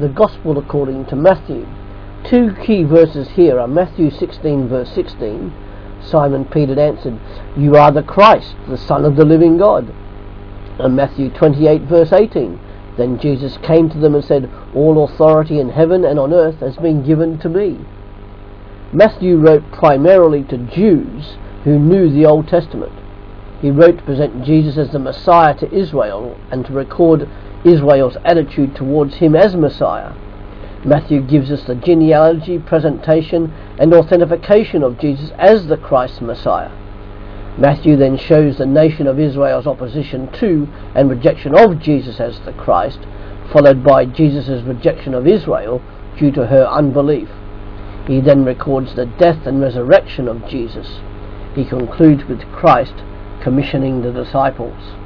the Gospel according to Matthew. Two key verses here are Matthew 16, verse 16. Simon Peter answered, You are the Christ, the Son of the living God. And Matthew 28, verse 18. Then Jesus came to them and said, All authority in heaven and on earth has been given to me. Matthew wrote primarily to Jews who knew the Old Testament. He wrote to present Jesus as the Messiah to Israel and to record Israel's attitude towards him as Messiah. Matthew gives us the genealogy, presentation, and authentication of Jesus as the Christ Messiah. Matthew then shows the nation of Israel's opposition to and rejection of Jesus as the Christ, followed by Jesus' rejection of Israel due to her unbelief. He then records the death and resurrection of Jesus. He concludes with Christ commissioning the disciples.